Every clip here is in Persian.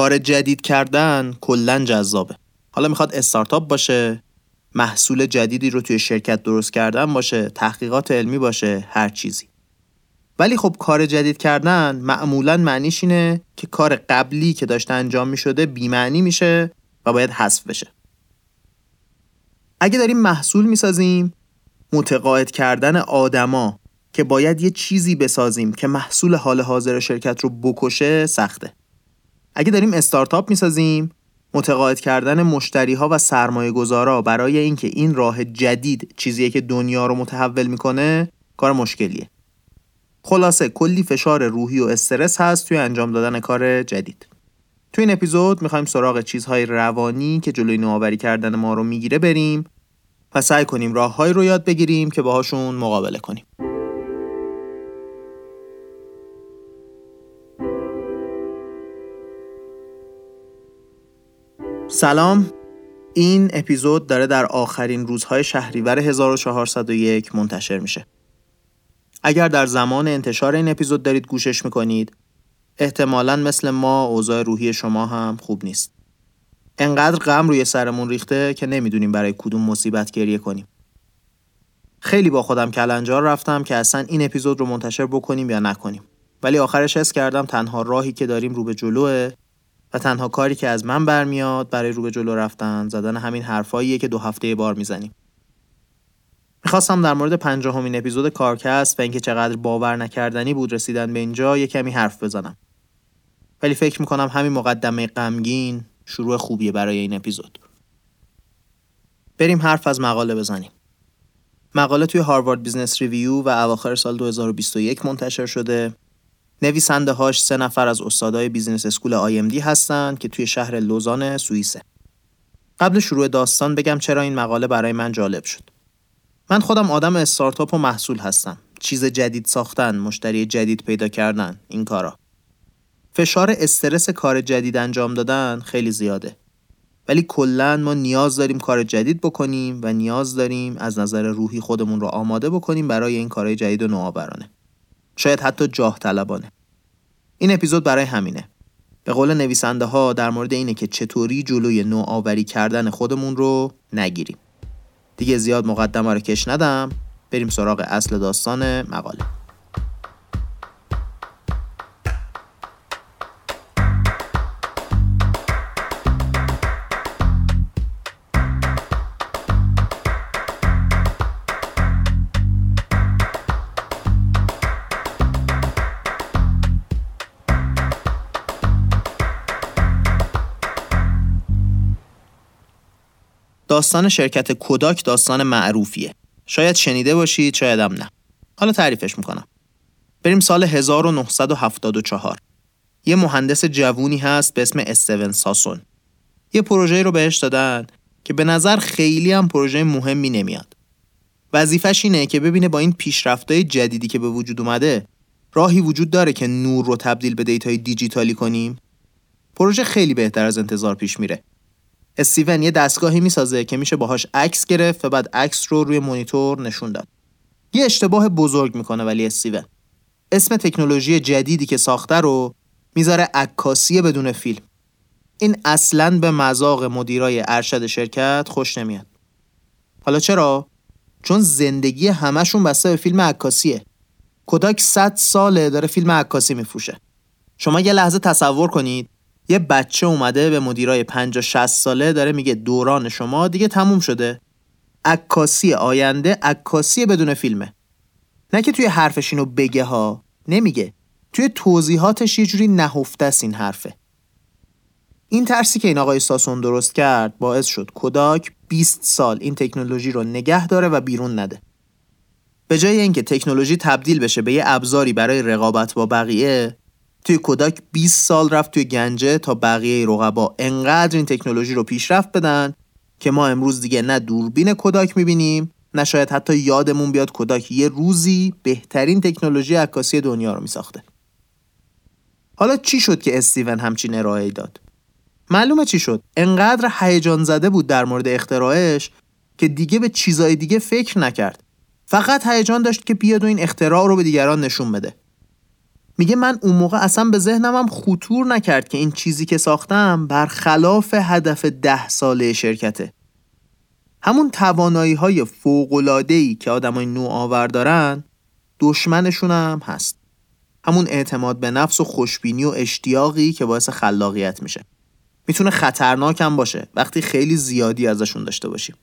کار جدید کردن کلا جذابه. حالا می‌خواد استارتاپ باشه محصول جدیدی رو توی شرکت درست کردن باشه تحقیقات علمی باشه هر چیزی. ولی خب کار جدید کردن معمولا معنیش اینه که کار قبلی که داشته انجام می شده بیمعنی میشه و باید حذف بشه. اگه داریم محصول می‌سازیم متقاعد کردن آدما که باید یه چیزی بسازیم که محصول حال حاضر شرکت رو بکشه سخته. اگه داریم استارتاپ می‌سازیم متقاعد کردن مشتری ها و سرمایه گذارا برای اینکه این راه جدید چیزیه که دنیا رو متحول می‌کنه کار مشکلیه. خلاصه کلی فشار روحی و استرس هست توی انجام دادن کار جدید. توی این اپیزود می‌خوایم سراغ چیزهای روانی که جلوی نوآوری کردن ما رو می‌گیره بریم و سعی کنیم راههایی رو یاد بگیریم که باهاشون مقابله کنیم. سلام. این اپیزود داره در آخرین روزهای شهریور 1401 منتشر میشه. اگر در زمان انتشار این اپیزود دارید گوشش می‌کنید احتمالا مثل ما اوضاع روحی شما هم خوب نیست. انقدر غم روی سرمون ریخته که نمی‌دونیم برای کدوم مصیبت گریه کنیم. خیلی با خودم کلنجار رفتم که اصلا این اپیزود رو منتشر بکنیم یا نکنیم. ولی آخرش حس کردم تنها راهی که داریم رو به جلوه و تنها کاری که از من برمیاد برای رو به جلو رفتن زدن همین حرفاییه که دو هفته بار می‌زنیم. می‌خواستم در مورد پنجاهمین اپیزود کارکست و اینکه چقدر باور نکردنی بود رسیدن به اینجا یه کمی حرف بزنم. ولی فکر می‌کنم همین مقدمه غمگین شروع خوبیه برای این اپیزود. بریم حرف از مقاله بزنیم. مقاله توی هاروارد بیزنس ریویو و اواخر سال 2021 منتشر شده. نویسنده هاش سه نفر از استادای business school IMD هستند که توی شهر لوزان سوئیسه. قبل شروع داستان بگم چرا این مقاله برای من جالب شد. من خودم آدم استارتاپ و محصول هستم. چیز جدید ساختن، مشتری جدید پیدا کردن، این کارا. فشار استرس کار جدید انجام دادن خیلی زیاده. ولی کلا ما نیاز داریم کار جدید بکنیم و نیاز داریم از نظر روحی خودمون رو آماده بکنیم برای این کارهای جدید و نوآورانه. شاید حتی جاه طلبانه. این اپیزود برای همینه. به قول نویسنده ها در مورد اینه که چطوری جلوی نوآوری کردن خودمون رو نگیریم. دیگه زیاد مقدمه رو کش ندم. بریم سراغ اصل داستان مقاله. داستان شرکت کوداک داستان معروفیه. شاید شنیده باشید شاید هم نه. حالا تعریفش می‌کنم. بریم سال 1974. یه مهندس جوونی هست به اسم استون ساسون. یه پروژه رو بهش دادن که به نظر خیلی هم پروژه مهمی نمیاد. وظیفش اینه که ببینه با این پیشرفتای جدیدی که به وجود اومده راهی وجود داره که نور رو تبدیل به دیتای دیجیتالی کنیم. پروژه خیلی بهتر از انتظار پیش میره. استیون یه دستگاهی می‌سازه که میشه باهاش عکس گرفت و بعد عکس رو روی مونیتور نشون داد. یه اشتباه بزرگ می‌کنه ولی استیون. اسم تکنولوژی جدیدی که ساخته رو می‌ذاره عکاسی بدون فیلم. این اصلا به مذاق مدیرای ارشد شرکت خوش نمیاد. حالا چرا؟ چون زندگی همشون بسته به فیلم عکاسیه. کوداک 100 ساله داره فیلم عکاسی میفروشه. شما یه لحظه تصور کنید یه بچه اومده به مدیرای 50 60 ساله داره میگه دوران شما دیگه تموم شده. عکاسی آینده عکاسی بدون فیلمه. نه که توی حرفش اینو بگه ها نمیگه. توی توضیحاتش یه جوری نهفته است این حرفه. این ترسی که این آقای ساسون درست کرد باعث شد کوداک 20 سال این تکنولوژی رو نگه داره و بیرون نده. به جای اینکه تکنولوژی تبدیل بشه به یه ابزاری برای رقابت با بقیه توی کوداک 20 سال رفت توی گنجه تا بقیه رقبا انقدر این تکنولوژی رو پیشرفت بدن که ما امروز دیگه نه دوربین کوداک می‌بینیم نه شاید حتی یادمون بیاد کوداک یه روزی بهترین تکنولوژی عکاسی دنیا رو میساخته. حالا چی شد که استیون همچین ارائه داد؟ معلومه چی شد؟ انقدر هیجان زده بود در مورد اختراعش که دیگه به چیزای دیگه فکر نکرد. فقط هیجان داشت که بیاد و این اختراع رو به دیگران نشون بده. میگه من اون موقع اصلا به ذهنم هم خطور نکرد که این چیزی که ساختم برخلاف هدف ده ساله شرکته. همون توانایی های ای که آدمای نوآور دارن دشمنشون هم هست. همون اعتماد به نفس و خوشبینی و اشتیاقی که باعث خلاقیت میشه. می‌تونه خطرناک هم باشه وقتی خیلی زیادی ازشون داشته باشیم.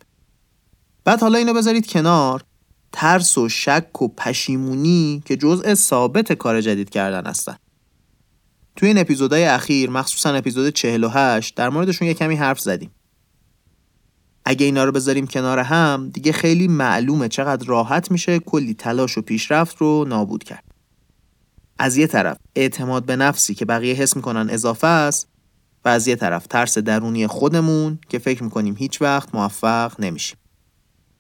بعد حالا اینو بذارید کنار. ترس و شک و پشیمونی که جزء ثابت کار جدید کردن هستن. توی این اپیزودهای اخیر مخصوصا اپیزود 48 در موردشون یه کمی حرف زدیم. اگه اینا رو بذاریم کنار هم دیگه خیلی معلومه چقدر راحت میشه کلی تلاش و پیشرفت رو نابود کرد. از یه طرف اعتماد به نفسی که بقیه حس می‌کنن اضافه است و از یه طرف ترس درونی خودمون که فکر می‌کنیم هیچ وقت موفق نمیشیم.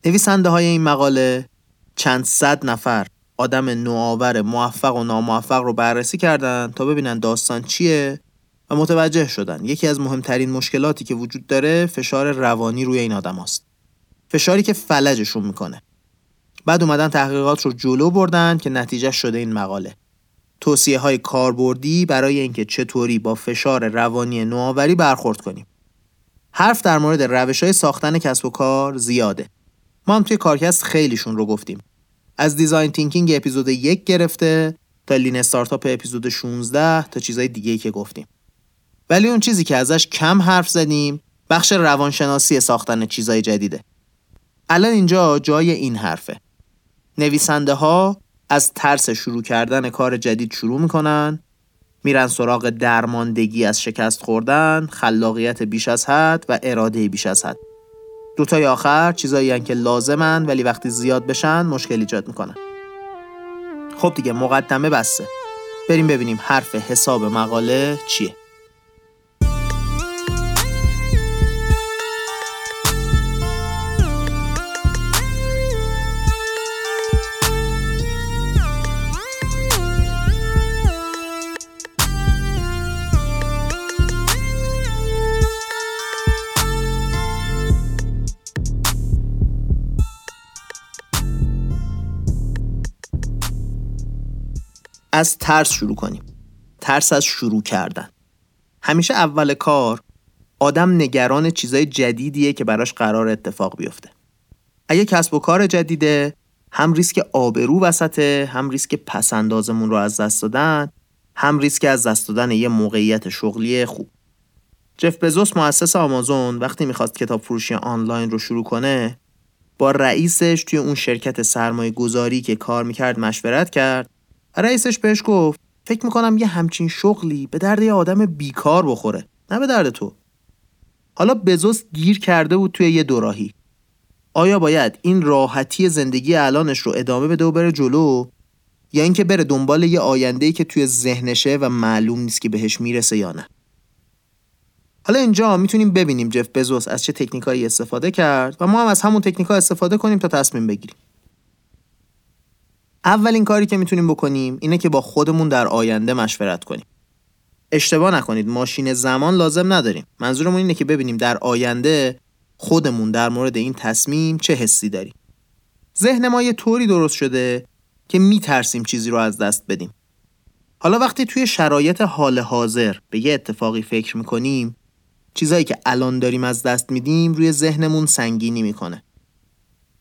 نویسنده های این مقاله چند صد نفر آدم نوآور موفق و ناموفق رو بررسی کردن تا ببینن داستان چیه و متوجه شدن. یکی از مهمترین مشکلاتی که وجود داره فشار روانی روی این آدم هست. فشاری که فلجشون می‌کنه. بعد اومدن تحقیقات رو جلو بردن که نتیجه شده این مقاله. توصیه های کاربردی برای اینکه چطوری با فشار روانی نوآوری برخورد کنیم. حرف در مورد روش های ساختن کسب و کار زیاده. ما هم توی کارکست خیلیشون رو گفتیم. از design thinking اپیزود یک گرفته تا lean startup اپیزود 16 تا چیزای دیگه که گفتیم. ولی اون چیزی که ازش کم حرف زدیم بخش روانشناسی ساختن چیزای جدیده. الان اینجا جای این حرفه. نویسنده ها از ترس شروع کردن کار جدید شروع می‌کنن میرن سراغ درماندگی از شکست خوردن خلاقیت بیش از حد و اراده بیش از حد. دوتای آخر چیزایی که لازمن ولی وقتی زیاد بشن مشکل ایجاد می‌کنن. خب دیگه مقدمه بسته. بریم ببینیم حرف حساب مقاله چیه. از ترس شروع کنیم. ترس از شروع کردن. همیشه اول کار آدم نگران چیزای جدیدیه که براش قرار اتفاق بیفته. اگه کسب و کار جدیده هم ریسک آبرو وسطه هم ریسک پسندازمون رو از دست دادن هم ریسک از دست دادن یه موقعیت شغلی خوب. جف بزوس مؤسس آمازون وقتی می‌خواست کتاب فروشی آنلاین رو شروع کنه با رئیسش توی اون شرکت سرمایه گذاری که کار می‌کرد مشورت کرد. رئیسش بهش گفت فکر می‌کنم یه همچین شغلی به درد یه آدم بیکار بخوره نه به درد تو. حالا بزوس گیر کرده بود توی یه دوراهی. آیا باید این راحتی زندگی الانش رو ادامه بده و بره جلو؟ یا اینکه بره دنبال یه آینده که توی ذهنشه و معلوم نیست که بهش می‌رسه یا نه؟ حالا اینجا می‌تونیم ببینیم جف بزوس از چه تکنیکایی استفاده کرد و ما هم از همون تکنیکا استفاده کنیم تا تصمیم بگیریم. اولین کاری که می‌تونیم بکنیم اینه که با خودمون در آینده مشورت کنیم. اشتباه نکنید ماشین زمان لازم نداریم. منظورمون اینه که ببینیم در آینده خودمون در مورد این تصمیم چه حسی داریم. ذهن ما یه طوری درست شده که میترسیم چیزی رو از دست بدیم. حالا وقتی توی شرایط حال حاضر به یه اتفاقی فکر می‌کنیم چیزایی که الان داریم از دست میدیم روی ذهنمون سنگینی می‌کنه.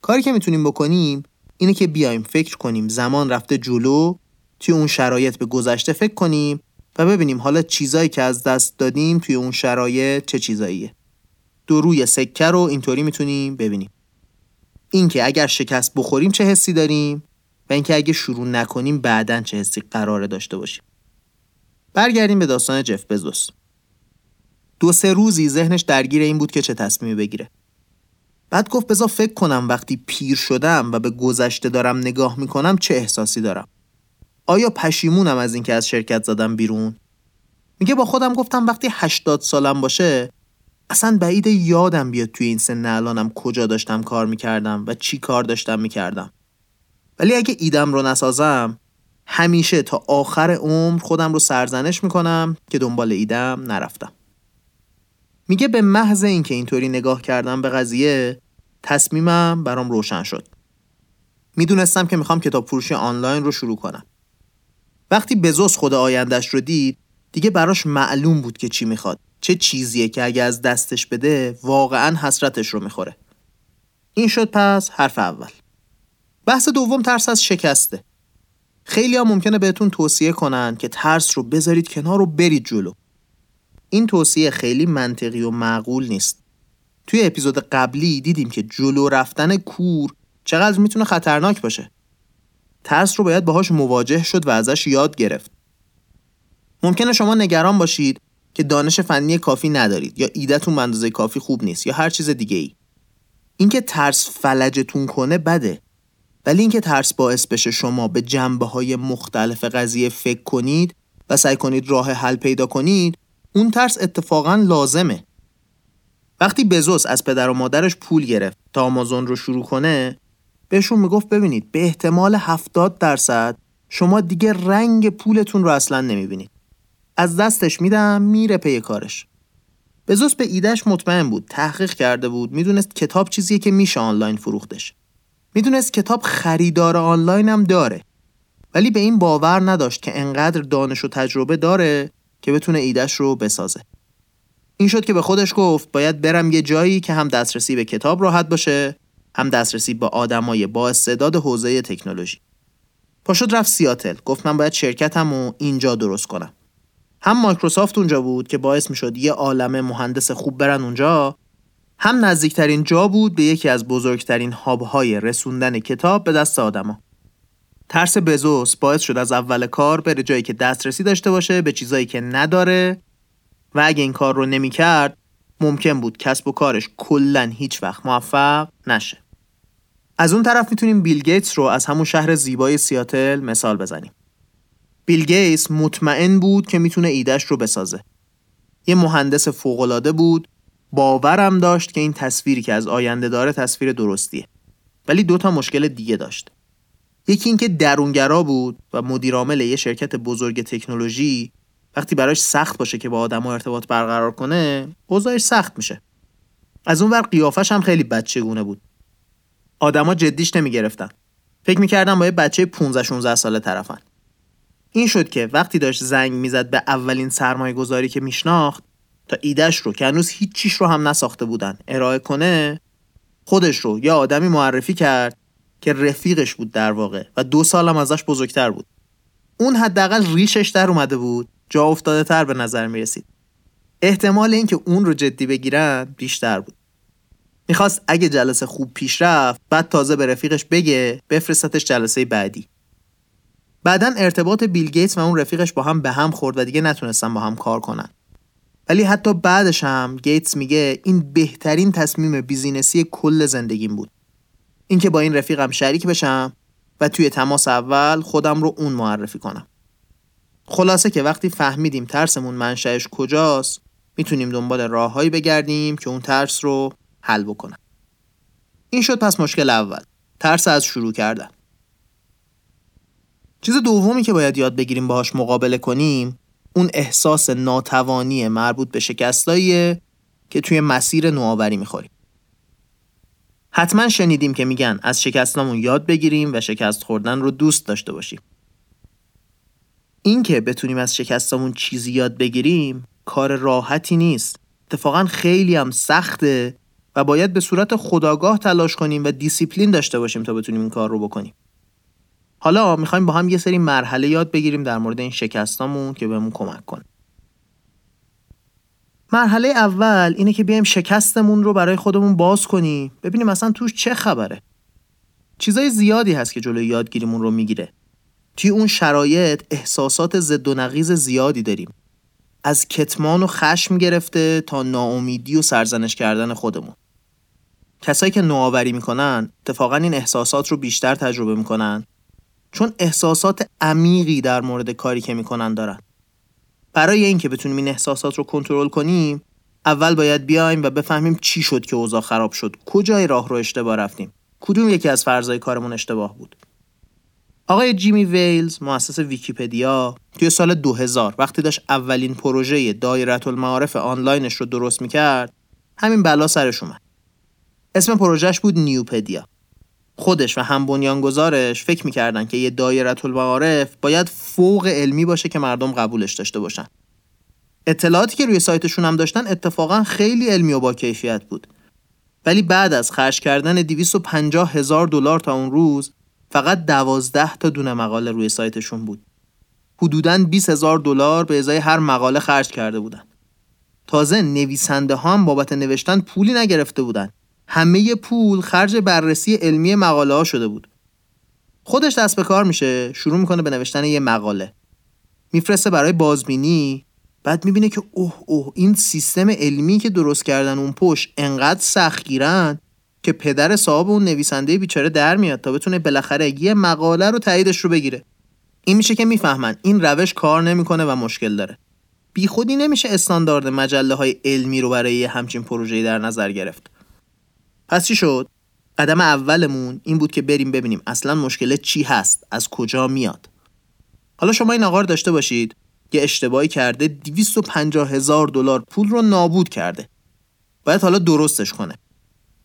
کاری که می‌تونیم بکنیم اینه که بیایم فکر کنیم زمان رفته جلو توی اون شرایط به گذشته فکر کنیم و ببینیم حالا چیزایی که از دست دادیم توی اون شرایط چه چیزاییه. دو روی سکه رو اینطوری می‌تونیم ببینیم. اینکه اگر شکست بخوریم چه حسی داریم و اینکه اگه شروع نکنیم بعدا چه حسی قراره داشته باشیم. برگردیم به داستان جف بزوس. دو سه روزی ذهنش درگیر این بود که چه تصمیمی بگیره. بعد گفت بذار فکر کنم وقتی پیر شدم و به گذشته دارم نگاه می‌کنم چه احساسی دارم. آیا پشیمونم از اینکه از شرکت زدم بیرون؟ میگه با خودم گفتم وقتی 80 سالم باشه اصلا بعید یادم بیاد توی این سن الانم کجا داشتم کار می‌کردم و چی کار داشتم می‌کردم. ولی اگه ایدم رو نسازم همیشه تا آخر عمر خودم رو سرزنش می‌کنم که دنبال ایدم نرفتم. میگه به محض اینکه اینطوری نگاه کردم به قضیه تصمیمم برام روشن شد. می‌دونستم که می‌خوام کتاب فروشی آنلاین رو شروع کنم. وقتی بزوس خود آیندهش رو دید دیگه براش معلوم بود که چی می‌خواد چه چیزیه که اگه از دستش بده واقعا حسرتش رو می‌خوره. این شد پس حرف اول. بحث دوم ترس از شکسته. خیلی ها ممکنه بهتون توصیه کنن که ترس رو بذارید کنار و برید جلو. این توصیه خیلی منطقی و معقول نیست. توی اپیزود قبلی دیدیم که جلو رفتن کور چقدر می‌تونه خطرناک باشه. ترس رو باید باهاش مواجه شد و ازش یاد گرفت. ممکنه شما نگران باشید که دانش فنی کافی ندارید یا ایدهتون اندازه کافی خوب نیست یا هر چیز دیگه ای اینکه ترس فلجتون کنه بده. ولی اینکه ترس باعث بشه شما به جنبه های مختلف قضیه فکر کنید و سعی کنید راه حل پیدا کنید اون ترس اتفاقا لازمه. وقتی بزوس از پدر و مادرش پول گرفت تا آمازون رو شروع کنه بهشون می‌گفت ببینید به احتمال 70 درصد شما دیگه رنگ پولتون رو اصلا نمی‌بینید. از دستش میدم میره پی کارش. بزوس به ایدهش مطمئن بود تحقیق کرده بود می‌دونست کتاب چیزیه که میشه آنلاین فروختش. می‌دونست کتاب خریدار آنلاین هم داره. ولی به این باور نداشت که انقدر دانش و تجربه داره که بتونه ایدهش رو بسازه. این شد که به خودش گفت باید برم یه جایی که هم دسترسی به کتاب راحت باشه هم دسترسی به آدمای با استعداد حوزه تکنولوژی. پاشد رفت سیاتل. گفت من باید شرکتم و اینجا درست کنم. هم مایکروسافت اونجا بود که باعث می‌شد یه عالم مهندس خوب برن اونجا هم نزدیکترین جا بود به یکی از بزرگترین هابهای رسوندن کتاب به دست آدما. ترس بزوس باعث شد از اول کار بره جایی که دسترسی داشته باشه به چیزایی که نداره. و اگه این کار رو نمی‌کرد ممکن بود کسب و کارش کلا هیچ وقت موفق نشه. از اون طرف می‌تونیم بیل گیتس رو از همون شهر زیبای سیاتل مثال بزنیم. بیل گیتس مطمئن بود که می‌تونه ایدهش رو بسازه. یه مهندس فوقالعاده بود باورم داشت که این تصویری که از آینده داره تصویر درستیه. ولی دو تا مشکل دیگه داشت. یکی اینکه درونگرا بود و مدیرعامل یه شرکت بزرگ تکنولوژی وقتی براش سخت باشه که با آدما ارتباط برقرار کنه اوضاعش سخت میشه. از اون ور قیافش هم خیلی بچگونه بود. آدما جدیش نمی‌گرفتن. فکر می‌کردم با یه بچه 15 16 ساله طرفن. این شد که وقتی داشت زنگ می‌زد به اولین سرمایه گذاری که میشناخت تا ایدهش رو که هنوز هیچ چیش رو هم نساخته بودن ارائه کنه خودش رو یه آدمی معرفی کرد که رفیقش بود در واقع و دو سالم ازش بزرگتر بود. اون حداقل ریشش در اومده بود. جا افتاده تر به نظر می رسید احتمال اینکه اون رو جدی بگیرن بیشتر بود. می‌خواست اگه جلسه خوب پیش رفت بعد تازه به رفیقش بگه بفرستتش جلسه بعدی. بعدا ارتباط بیل گیتس و اون رفیقش با هم به هم خورد و دیگه نتونستن با هم کار کنن. ولی حتی بعدش هم گیتس میگه این بهترین تصمیم بیزینسی کل زندگیم بود. اینکه با این رفیقم شریک بشم و توی تماس اول خودم رو اون معرفی کنم. خلاصه که وقتی فهمیدیم ترسمون منشأش کجاست می‌تونیم دنبال راههایی بگردیم که اون ترس رو حل بکنن این شد پس مشکل اول ترس از شروع کردن. چیز دومی که باید یاد بگیریم باهاش مقابله کنیم اون احساس ناتوانی مربوط به شکستاییه که توی مسیر نوآوری می‌خوریم. حتما شنیدیم که میگن از شکستنامون یاد بگیریم و شکست خوردن رو دوست داشته باشیم. اینکه بتونیم از شکستمون چیزی یاد بگیریم کار راحتی نیست. اتفاقا خیلی هم سخته و باید به صورت خداگاه تلاش کنیم و دیسیپلین داشته باشیم تا بتونیم این کار رو بکنیم. حالا می‌خوایم با هم یه سری مرحله یاد بگیریم در مورد این شکستامون که بهمون کمک کنه. مرحله اول اینه که بیایم شکستمون رو برای خودمون باز کنیم. ببینیم اصلا توش چه خبره. چیزای زیادی هست که جلوی یادگیریمون رو می‌گیره. توی اون شرایط احساسات ضد و نقیز زیادی داریم. از کتمان و خشم گرفته تا ناامیدی و سرزنش کردن خودمون. کسایی که نوآوری می‌کنن اتفاقا این احساسات رو بیشتر تجربه می‌کنن. چون احساسات عمیقی در مورد کاری که می‌کنن دارن. برای اینکه بتونیم این احساسات رو کنترل کنیم اول باید بیایم و بفهمیم چی شد که اوضاع خراب شد. کجای راه رو اشتباه رفتیم؟ کدوم یکی از فرضای کارمون اشتباه بود؟ آقای جیمی ویلز مؤسس ویکیپدیا توی سال 2000 وقتی داشت اولین پروژه دایره المعارف آنلاینش رو درست می‌کرد همین بلا سرش اومد. اسم پروژهش بود نیوپدیا. خودش و هم بنیانگذارش فکر می‌کردن که یه دایره المعارف باید فوق علمی باشه که مردم قبولش داشته باشن. اطلاعاتی که روی سایتشون هم داشتن اتفاقا خیلی علمی و با کیفیت بود. ولی بعد از خرج کردن 250 هزار دلار تا اون روز فقط 12 تا دونه مقاله روی سایتشون بود. حدوداً 20 هزار دلار به ازای هر مقاله خرج کرده بودن. تازه نویسنده ها هم بابت نوشتن پولی نگرفته بودن. همه پول خرج بررسی علمی مقاله ها شده بود. خودش دست به کار میشه شروع می‌کنه به نوشتن یه مقاله. میفرسته برای بازبینی بعد می‌بینه که اوه اوه این سیستم علمی که درست کردن اون پشت انقدر سختگیرن که پدر صاحب اون نویسنده بیچاره در میاد تا بتونه بالاخره یه مقاله رو تاییدش رو بگیره. این میشه که می‌فهمن این روش کار نمی‌کنه و مشکل داره. بیخودی نمیشه استاندارد مجله های علمی رو برای همچین پروژه‌ای در نظر گرفت. پس چی شد؟ قدم اولمون این بود که بریم ببینیم اصلا مشکل چی هست از کجا میاد. حالا شما این آقا داشته باشید. یه اشتباهی کرده 250 هزار دلار پول رو نابود کرده. باید حالا درستش کنه.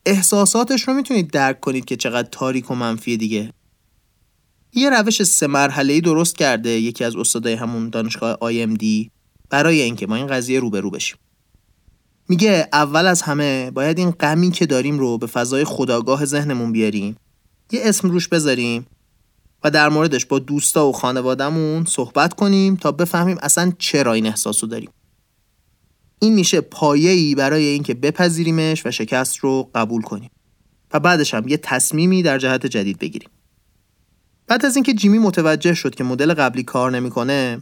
احساساتش رو می‌تونید درک کنید که چقدر تاریک و منفی دیگه. یه روش سه مرحله‌ای درست کرده یکی از استادای همون دانشگاه IMD برای اینکه ما این قضیه روبرو بشیم. میگه اول از همه باید این غمی که داریم رو به فضای خداگاه ذهنمون بیاریم یه اسم روش بذاریم و در موردش با دوستا و خانوادهمون صحبت کنیم تا بفهمیم اصلا چرا این احساسو داریم. این میشه پایه‌ای برای اینکه بپذیریمش و شکست رو قبول کنیم و بعدش هم یه تصمیمی در جهت جدید بگیریم. بعد از اینکه جیمی متوجه شد که مدل قبلی کار نمی‌کنه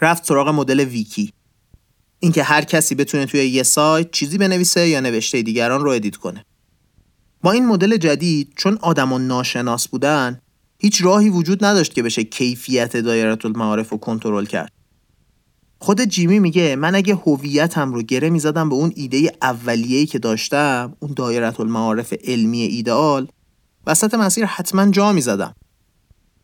رفت سراغ مدل ویکی. اینکه هر کسی بتونه توی یه سایت چیزی بنویسه یا نوشته دیگران رو edit کنه. با این مدل جدید چون آدمان ناشناس بودن هیچ راهی وجود نداشت که بشه کیفیت دایره المعارف رو کنترل کرد. خود جیمی میگه من اگه هویتم رو گره می‌زدم به اون ایده اولیه‌ای که داشتم اون دایره المعارف علمی ایدئال وسط مسیر حتما جا می‌زدم.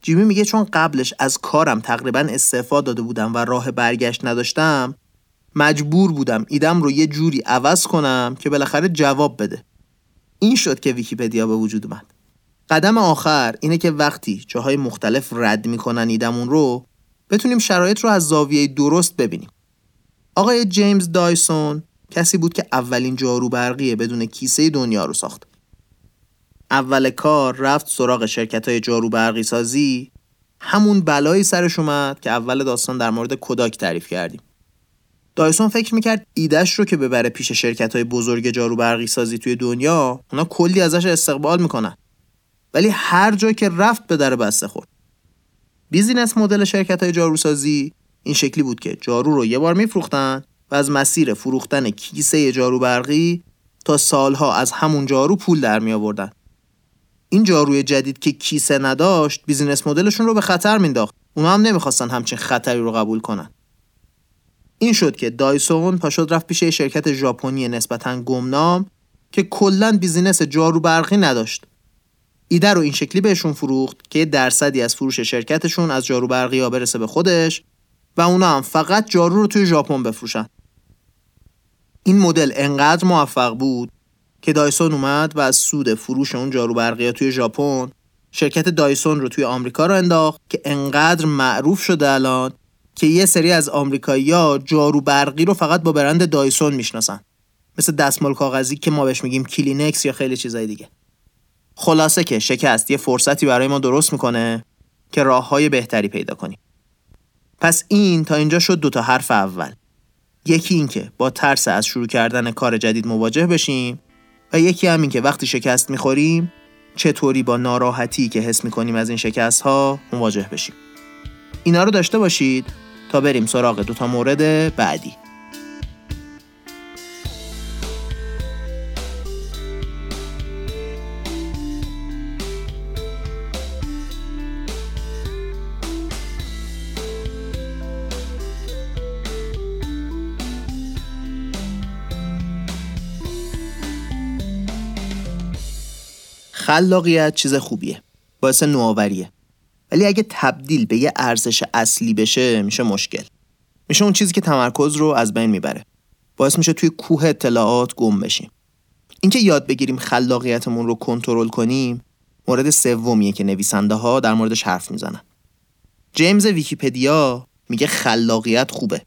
جیمی میگه چون قبلش از کارم تقریبا استعفا داده بودم و راه برگشت نداشتم مجبور بودم ایدم رو یه جوری عوض کنم که بالاخره جواب بده. این شد که ویکیپدیا به وجود اومد. قدم آخر اینه که وقتی جاهای مختلف رد می‌کنن ایدمون رو بتونیم شرایط رو از زاویه درست ببینیم. آقای جیمز دایسون کسی بود که اولین جارو برقی بدون کیسه دنیا رو ساخت. اول کار رفت سراغ شرکت های جارو برقی سازی همون بلایی سرش اومد که اول داستان در مورد کداک تعریف کردیم. دایسون فکر می‌کرد ایدهش رو که ببره پیش شرکت های بزرگ جارو برقی سازی توی دنیا اونا کلی ازش استقبال می‌کنن ولی هر جا که رفت به در بسته خورد business model شرکت های جاروسازی این شکلی بود که جارو رو یه بار میفروختن و از مسیر فروختن کیسه جارو برقی تا سالها از همون جارو پول در می آوردن. این جاروی جدید که کیسه نداشت business model شون رو به خطر مینداخت. اونا هم نمی‌خواستن همچین خطری رو قبول کنن. این شد که دایسون پاشد رفت پیش شرکت ژاپنی نسبتا گمنام که کلا business جارو برقی نداشت. ایده رو این شکلی بهشون فروخت که درصدی از فروش شرکتشون از جارو برقی ها برسه به خودش و اونا هم فقط جارو رو توی ژاپن بفروشن. این مدل انقدر موفق بود که دایسون اومد و از سود فروش اون جارو برقی توی ژاپن شرکت دایسون رو توی آمریکا راه انداخت که انقدر معروف شده الان که یه سری از آمریکایی‌ها جارو برقی رو فقط با برند دایسون می‌شناسن. مثل دستمال کاغذی که ما بهش میگیم کلینکس یا خیلی چیزای دیگه. خلاصه که شکست یه فرصتی برای ما درست می‌کنه که راه های بهتری پیدا کنیم. پس این تا اینجا شد دوتا حرف اول. یکی این که با ترس از شروع کردن کار جدید مواجه بشیم و یکی هم این که وقتی شکست می‌خوریم چطوری با ناراحتی که حس می‌کنیم از این شکست ها مواجه بشیم. اینا رو داشته باشید. تا بریم سراغ دوتا مورد بعدی. خلاقیت چیز خوبیه. باعث نوآوریه. ولی اگه تبدیل به یه ارزش اصلی بشه میشه مشکل. میشه اون چیزی که تمرکز رو از بین می‌بره. باعث میشه توی کوه اطلاعات گم بشیم. اینکه یاد بگیریم خلاقیتمون رو کنترل کنیم مورد سومیه که نویسنده ها در موردش حرف می‌زنن. جیمز ویکیپدیا میگه خلاقیت خوبه.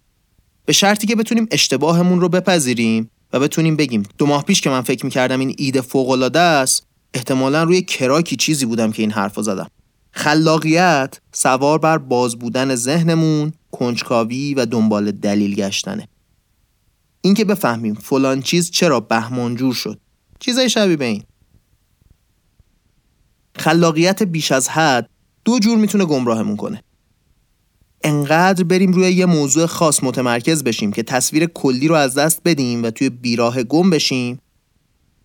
به شرطی که بتونیم اشتباهمون رو بپذیریم و بتونیم بگیم دو ماه پیش که من فکر می‌کردم این ایده فوق العاده است احتمالا روی کراکی چیزی بودم که این حرف زدم. خلاقیت سوار بر باز بودن ذهنمون کنجکاوی و دنبال دلیل گشتنه. اینکه بفهمیم فلان چیز چرا بهمانجور شد. چیزای شبیه به این. خلاقیت بیش از حد دو جور می‌تونه گمراهمون کنه. انقدر بریم روی یه موضوع خاص متمرکز بشیم که تصویر کلی رو از دست بدیم و توی بیراه گم بشیم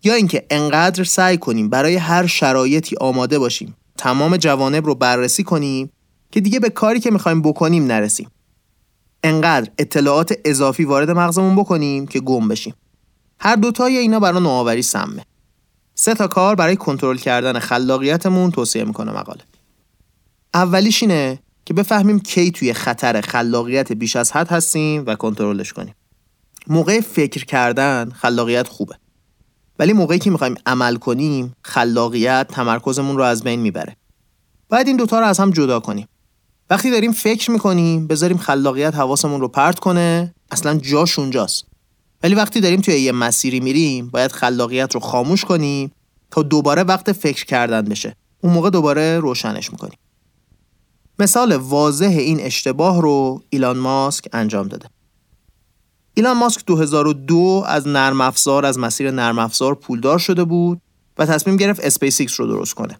یا اینکه انقدر سعی کنیم برای هر شرایطی آماده باشیم تمام جوانب رو بررسی کنیم که دیگه به کاری که می‌خوایم بکنیم نرسیم. انقدر اطلاعات اضافی وارد مغزمون بکنیم که گم بشیم. هر دوتای اینا برای نوآوری سمه. سه تا کار برای کنترل کردن خلاقیتمون توصیه می‌کنه مقاله. اولیش اینه که بفهمیم کی توی خطر خلاقیت بیش از حد هستیم و کنترلش کنیم. موقع فکر کردن خلاقیت خوبه. ولی موقعی که می‌خوایم عمل کنیم خلاقیت تمرکزمون رو از بین می‌بره. باید این دوتا رو از هم جدا کنیم. وقتی داریم فکر می‌کنیم بذاریم خلاقیت حواسمون رو پرت کنه اصلا جاش اونجاست. ولی وقتی داریم توی یه مسیری میریم باید خلاقیت رو خاموش کنیم تا دوباره وقت فکر کردن بشه. اون موقع دوباره روشنش می‌کنیم. مثال واضح این اشتباه رو ایلان ماسک انجام داده. ایلان ماسک 2002 از نرم افزار از مسیر نرم افزار پولدار شده بود و تصمیم گرفت اسپیس رو درست کنه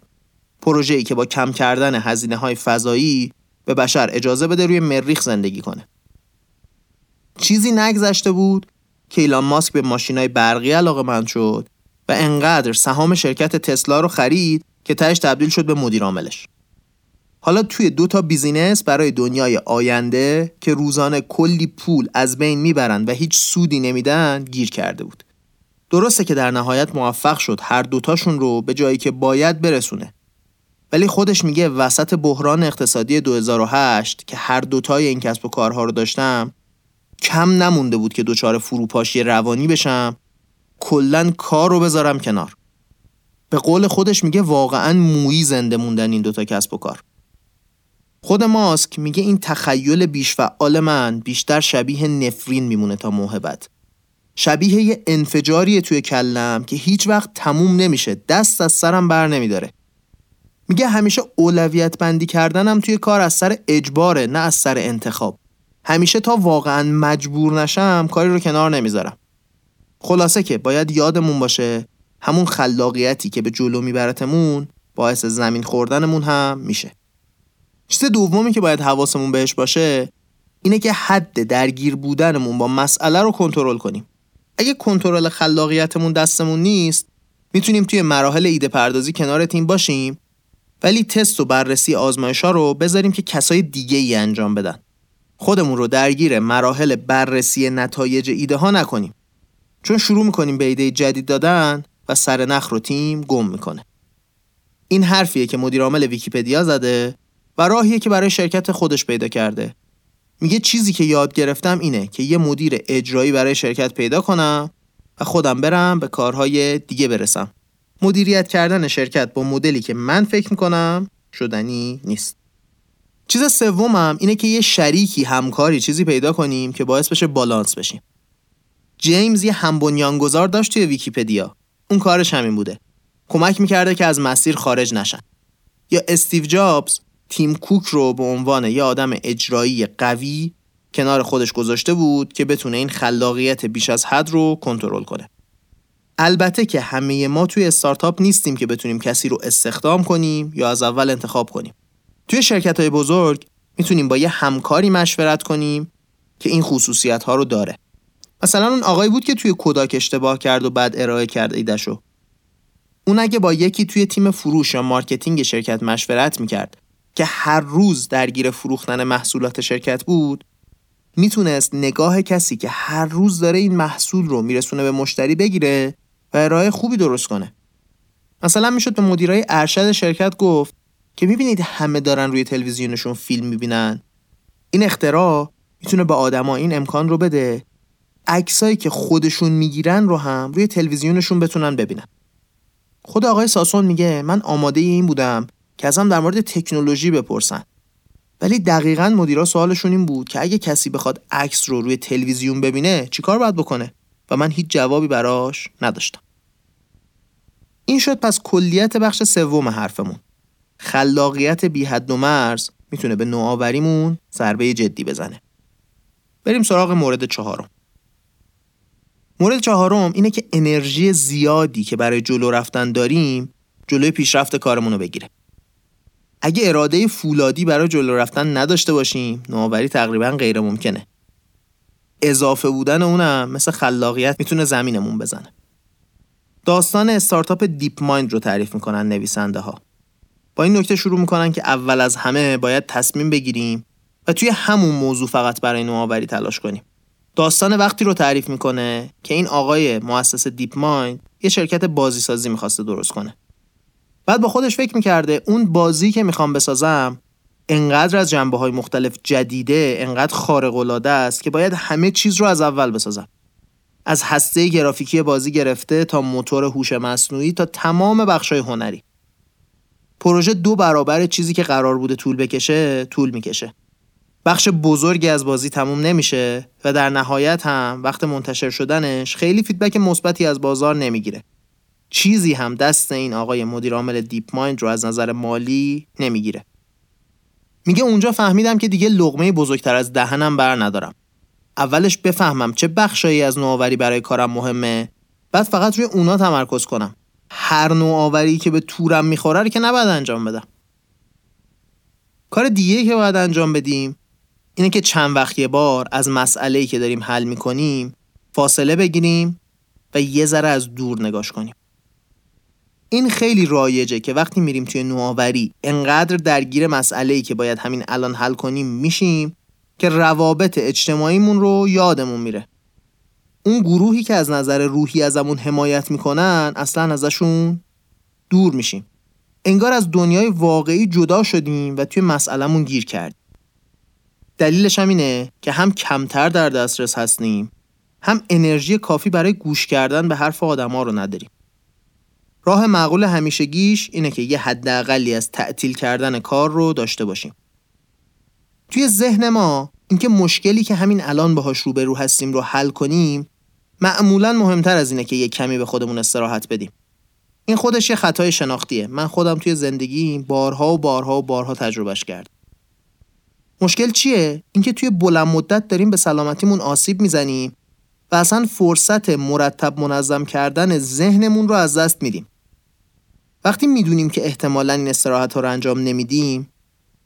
پروژه‌ای که با کم کردن هزینه های فضایی به بشر اجازه بده روی مریخ زندگی کنه چیزی نگذشته بود که ایلان ماسک به ماشینای برقی علاقه مند شد و انقدر سهام شرکت تسلا رو خرید که تهش تبدیل شد به مدیر عاملش. حالا توی دو تا business برای دنیای آینده که روزانه کلی پول از بین می‌برند و هیچ سودی نمیدن گیر کرده بود. درسته که در نهایت موفق شد هر دوتاشون رو به جایی که باید برسونه. ولی خودش میگه وسط بحران اقتصادی 2008 که هر دوتای این کسب و کارها رو داشتم کم نمونده بود که دچار فروپاشی روانی بشم کلا کار رو بذارم کنار به قول خودش میگه واقعا مویی زنده موندن این دوتا کسب و کار خود ماسک میگه این تخیل بیش فعال من بیشتر شبیه نفرین میمونه تا موهبت. شبیه یه انفجاریه توی کلم که هیچ وقت تموم نمیشه دست از سرم بر نمیداره. میگه همیشه اولویت بندی کردنم توی کار از سر اجباره نه از سر انتخاب. همیشه تا واقعا مجبور نشم کاری رو کنار نمی‌ذارم. خلاصه که باید یادمون باشه همون خلاقیتی که به جلو میبرتمون باعث زمین خوردنمون هم میشه. چیز دومی که باید حواسمون بهش باشه اینه که حد درگیر بودنمون با مسئله رو کنترل کنیم. اگه کنترل خلاقیتمون دستمون نیست می‌تونیم توی مراحل ایده پردازی کنار تیم باشیم ولی تست و بررسی آزمایش ها رو بذاریم که کسای دیگه ای انجام بدن. خودمون رو درگیر مراحل بررسی نتایج ایده ها نکنیم. چون شروع می‌کنیم به ایده جدید دادن و سر نخ رو تیم گم می‌کنه. این حرفیه که مدیر عامل ویکیپدیا زده و راهیه که برای شرکت خودش پیدا کرده. میگه چیزی که یاد گرفتم اینه که یه مدیر اجرایی برای شرکت پیدا کنم و خودم برم به کارهای دیگه برسم. مدیریت کردن شرکت با مدلی که من فکر می‌کنم شدنی نیست. چیز سومم اینه که یه شریکی همکاری چیزی پیدا کنیم که باعث بشه بالانس بشیم. جیمز یه هم بنیانگذار داشت توی ویکیپدیا. اون کارش همین بوده. کمک می‌کرده که از مسیر خارج نشن. یا استیو جابز تیم کوک رو به عنوان یه آدم اجرایی قوی کنار خودش گذاشته بود که بتونه این خلاقیت بیش از حد رو کنترل کنه. البته که همه ما توی استارتاپ نیستیم که بتونیم کسی رو استخدام کنیم یا از اول انتخاب کنیم. توی شرکت های بزرگ می‌تونیم با یه همکاری مشورت کنیم که این خصوصیت ها رو داره. مثلا اون آقایی بود که توی کوداک اشتباه کرد و بعد ارائه کرد ایدهشو. اون اگه با یکی توی تیم فروش یا marketing شرکت مشورت می‌کرد که هر روز درگیر فروختن محصولات شرکت بود می‌تونست نگاه کسی که هر روز داره این محصول رو میرسونه به مشتری بگیره و ارائه خوبی درست کنه. مثلا می‌شد به مدیرای ارشد شرکت گفت که می‌بینید همه دارن روی تلویزیونشون فیلم می‌بینن. این اختراع می‌تونه به آدما این امکان رو بده عکسایی که خودشون می‌گیرن رو هم روی تلویزیونشون بتونن ببینن. خود آقای ساسون میگه من آماده این بودم که ازم در مورد تکنولوژی بپرسن. ولی دقیقا مدیرا سوالشون این بود که اگه کسی بخواد عکس رو روی تلویزیون ببینه چیکار باید بکنه؟ و من هیچ جوابی براش نداشتم. این شد پس کلیت بخش سوم حرفمون. خلاقیت بی حد و مرز می‌تونه به نوآوریمون ضربه جدی بزنه. بریم سراغ مورد چهارم. مورد چهارم اینه که انرژی زیادی که برای جلو رفتن داریم جلوی پیشرفت کارمون رو بگیره. اگه اراده فولادی برای جلو رفتن نداشته باشیم نوآوری تقریبا غیر ممکنه. اضافه بودن اونم مثل خلاقیت می‌تونه زمینمون بزنه. داستان استارتاپ DeepMind رو تعریف می‌کنن نویسنده ها با این نکته شروع می‌کنن که اول از همه باید تصمیم بگیریم و توی همون موضوع فقط برای نوآوری تلاش کنیم. داستان وقتی رو تعریف می‌کنه که این آقای مؤسس DeepMind یه شرکت بازی سازی می‌خواسته درست کنه. بعد با خودش فکر می‌کرده اون بازی که می‌خوام بسازم انقدر از جنبه های مختلف جدیده انقدر خارق العاده است که باید همه چیز رو از اول بسازم. از هسته گرافیکی بازی گرفته تا موتور هوش مصنوعی تا تمام بخشای هنری. پروژه دو برابر چیزی که قرار بوده طول بکشه طول می‌کشه. بخش بزرگی از بازی تموم نمیشه و در نهایت هم وقت منتشر شدنش خیلی feedback مثبتی از بازار نمی‌گیره. چیزی هم دست این آقای مدیر عامل DeepMind رو از نظر مالی نمی‌گیره. میگه اونجا فهمیدم که دیگه لقمه بزرگتر از دهنم بر ندارم. اولش بفهمم چه بخشایی از نوآوری برای کارم مهمه بعد فقط روی اونا تمرکز کنم. هر نوآوری که به تورم می‌خوره رو که نباید انجام بدم. کار دیگه که باید انجام بدیم اینه که چند وقت بار از مسئله که داریم حل می‌کنیم فاصله بگیریم و یه ذره از دور نگاش کنیم. این خیلی رایجه که وقتی میریم توی نوآوری انقدر درگیر مسئله که باید همین الان حل کنیم میشیم که روابط اجتماعیمون رو یادمون میره. اون گروهی که از نظر روحی ازمون حمایت می‌کنن اصلا ازشون دور میشیم. انگار از دنیای واقعی جدا شدیم و توی مسئلهمون گیر کردیم. دلیلش هم اینه که هم کمتر در دسترس هستیم هم انرژی کافی برای گوش کردن به حرف آدما رو نداریم. راه معقول همیشگیش اینه که یه حداقلی از تعطیل کردن کار رو داشته باشیم. توی ذهن ما اینکه مشکلی که همین الان باهاش روبرو هستیم رو حل کنیم معمولا مهمتر از اینه که یه کمی به خودمون استراحت بدیم. این خودش یه خطای شناختیه. من خودم توی زندگی بارها و بارها و بارها تجربهش کرد مشکل چیه؟ اینکه توی بلند مدت داریم به سلامتیمون آسیب می‌زنیم و اصلا فرصت مرتب منظم کردن ذهنمون رو از دست میدیم. وقتی می‌دونیم که احتمالا این استراحت ها رو انجام نمیدیم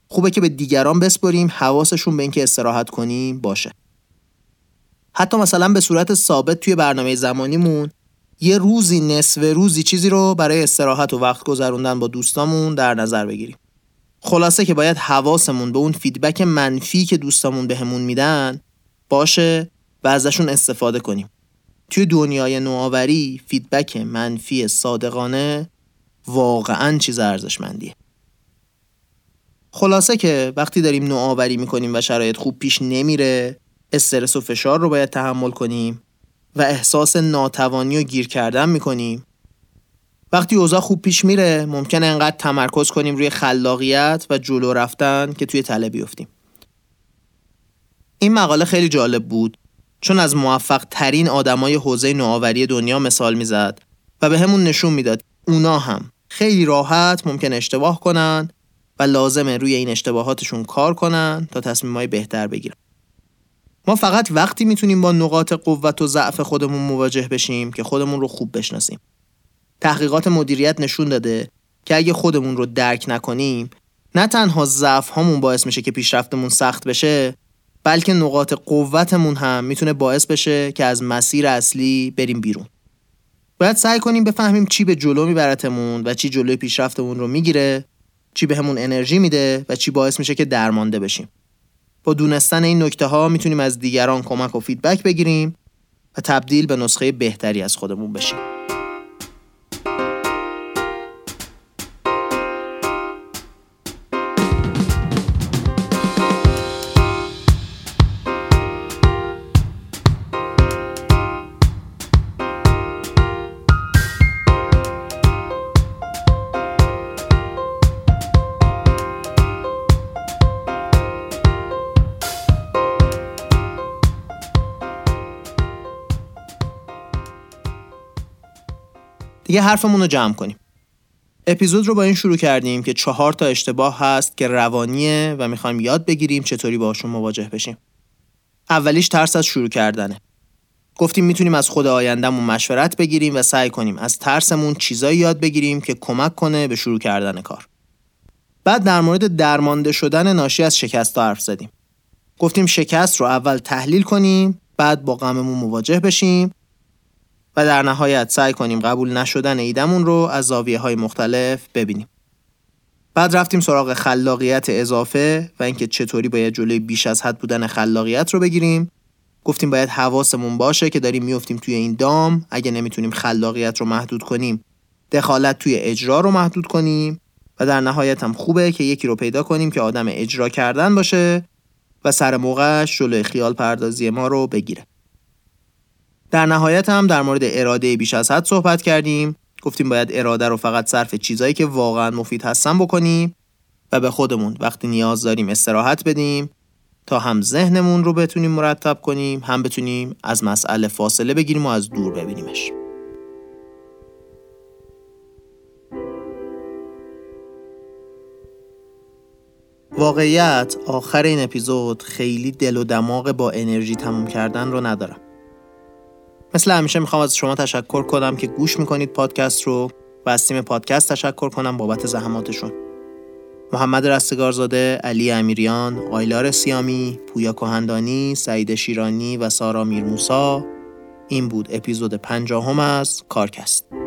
خوبه که به دیگران بسپریم حواسشون به اینکه استراحت کنیم باشه. حتی مثلا به صورت ثابت توی برنامه زمانیمون یه روزی نصف روزی چیزی رو برای استراحت و وقت گذروندن با دوستامون در نظر بگیریم. خلاصه که باید حواسمون به اون feedback منفی که دوستامون بهمون میدن باشه و ازشون استفاده کنیم. توی دنیای نوآوری feedback منفی صادقانه واقعا چیز ارزشمندیه. خلاصه که وقتی داریم نوآوری می‌کنیم و شرایط خوب پیش نمیره استرس و فشار رو باید تحمل کنیم و احساس ناتوانی و گیر کردن می‌کنیم. وقتی اوضاع خوب پیش میره ممکنه انقدر تمرکز کنیم روی خلاقیت و جلو رفتن که توی تله بیفتیم. این مقاله خیلی جالب بود چون از موفق ترین آدمای حوزه نوآوری دنیا مثال می‌زد و به همون نشون می‌داد اونا هم. خیلی راحت ممکن اشتباه کنن و لازمه روی این اشتباهاتشون کار کنن تا تصمیمای بهتر بگیرن. ما فقط وقتی می‌تونیم با نقاط قوت و ضعف خودمون مواجه بشیم که خودمون رو خوب بشناسیم. تحقیقات مدیریت نشون داده که اگه خودمون رو درک نکنیم نه تنها ضعف هامون باعث میشه که پیشرفتمون سخت بشه بلکه نقاط قوتمون هم می‌تونه باعث بشه که از مسیر اصلی بریم بیرون. باید سعی کنیم بفهمیم چی به جلو میبرتمون و چی جلوی پیشرفتمون رو می‌گیره چی به انرژی میده و چی باعث میشه که درمانده بشیم. با دونستن این نکته ها می‌تونیم از دیگران کمک و فیدبک بگیریم و تبدیل به نسخه بهتری از خودمون بشیم. دیگه حرفمون رو جمع کنیم. اپیزود رو با این شروع کردیم که چهار تا اشتباه هست که روانیه و می‌خوایم یاد بگیریم چطوری باشون مواجه بشیم. اولیش ترس از شروع کردنه. گفتیم می‌تونیم از خود آیندهمون مشورت بگیریم و سعی کنیم از ترسمون چیزایی یاد بگیریم که کمک کنه به شروع کردن کار. بعد در مورد درمانده شدن ناشی از شکست حرف زدیم. گفتیم شکست رو اول تحلیل کنیم بعد با غممون مواجه بشیم و در نهایت سعی کنیم قبول نشدن ایدمون رو از زاویه های مختلف ببینیم. بعد رفتیم سراغ خلاقیت اضافه و اینکه چطوری باید جلوی بیش از حد بودن خلاقیت رو بگیریم. گفتیم باید حواسمون باشه که داریم میفتیم توی این دام اگه نمی‌تونیم خلاقیت رو محدود کنیم دخالت توی اجرا رو محدود کنیم و در نهایت هم خوبه که یکی رو پیدا کنیم که آدم اجرا کردن باشه و سر موقعش جلوی خیال پردازی ما رو بگیره. در نهایت هم در مورد اراده بیش از حد صحبت کردیم. گفتیم باید اراده رو فقط صرف چیزایی که واقعا مفید هستن بکنیم و به خودمون وقتی نیاز داریم استراحت بدیم تا هم ذهنمون رو بتونیم مرتب کنیم هم بتونیم از مسئله فاصله بگیریم و از دور ببینیمش. واقعیت آخر این اپیزود خیلی دل و دماغ با انرژی تموم کردن رو ندارم مثل همیشه می‌خوام از شما تشکر کنم که گوش می‌کنید پادکست رو و از تیم پادکست تشکر کنم بابت زحماتشون. محمد رستگارزاده، علی امیریان، آیلار سیامی، پویا کهندانی، سعید شیرانی و سارا میرموسا. این بود اپیزود پنجاهم از کارکست.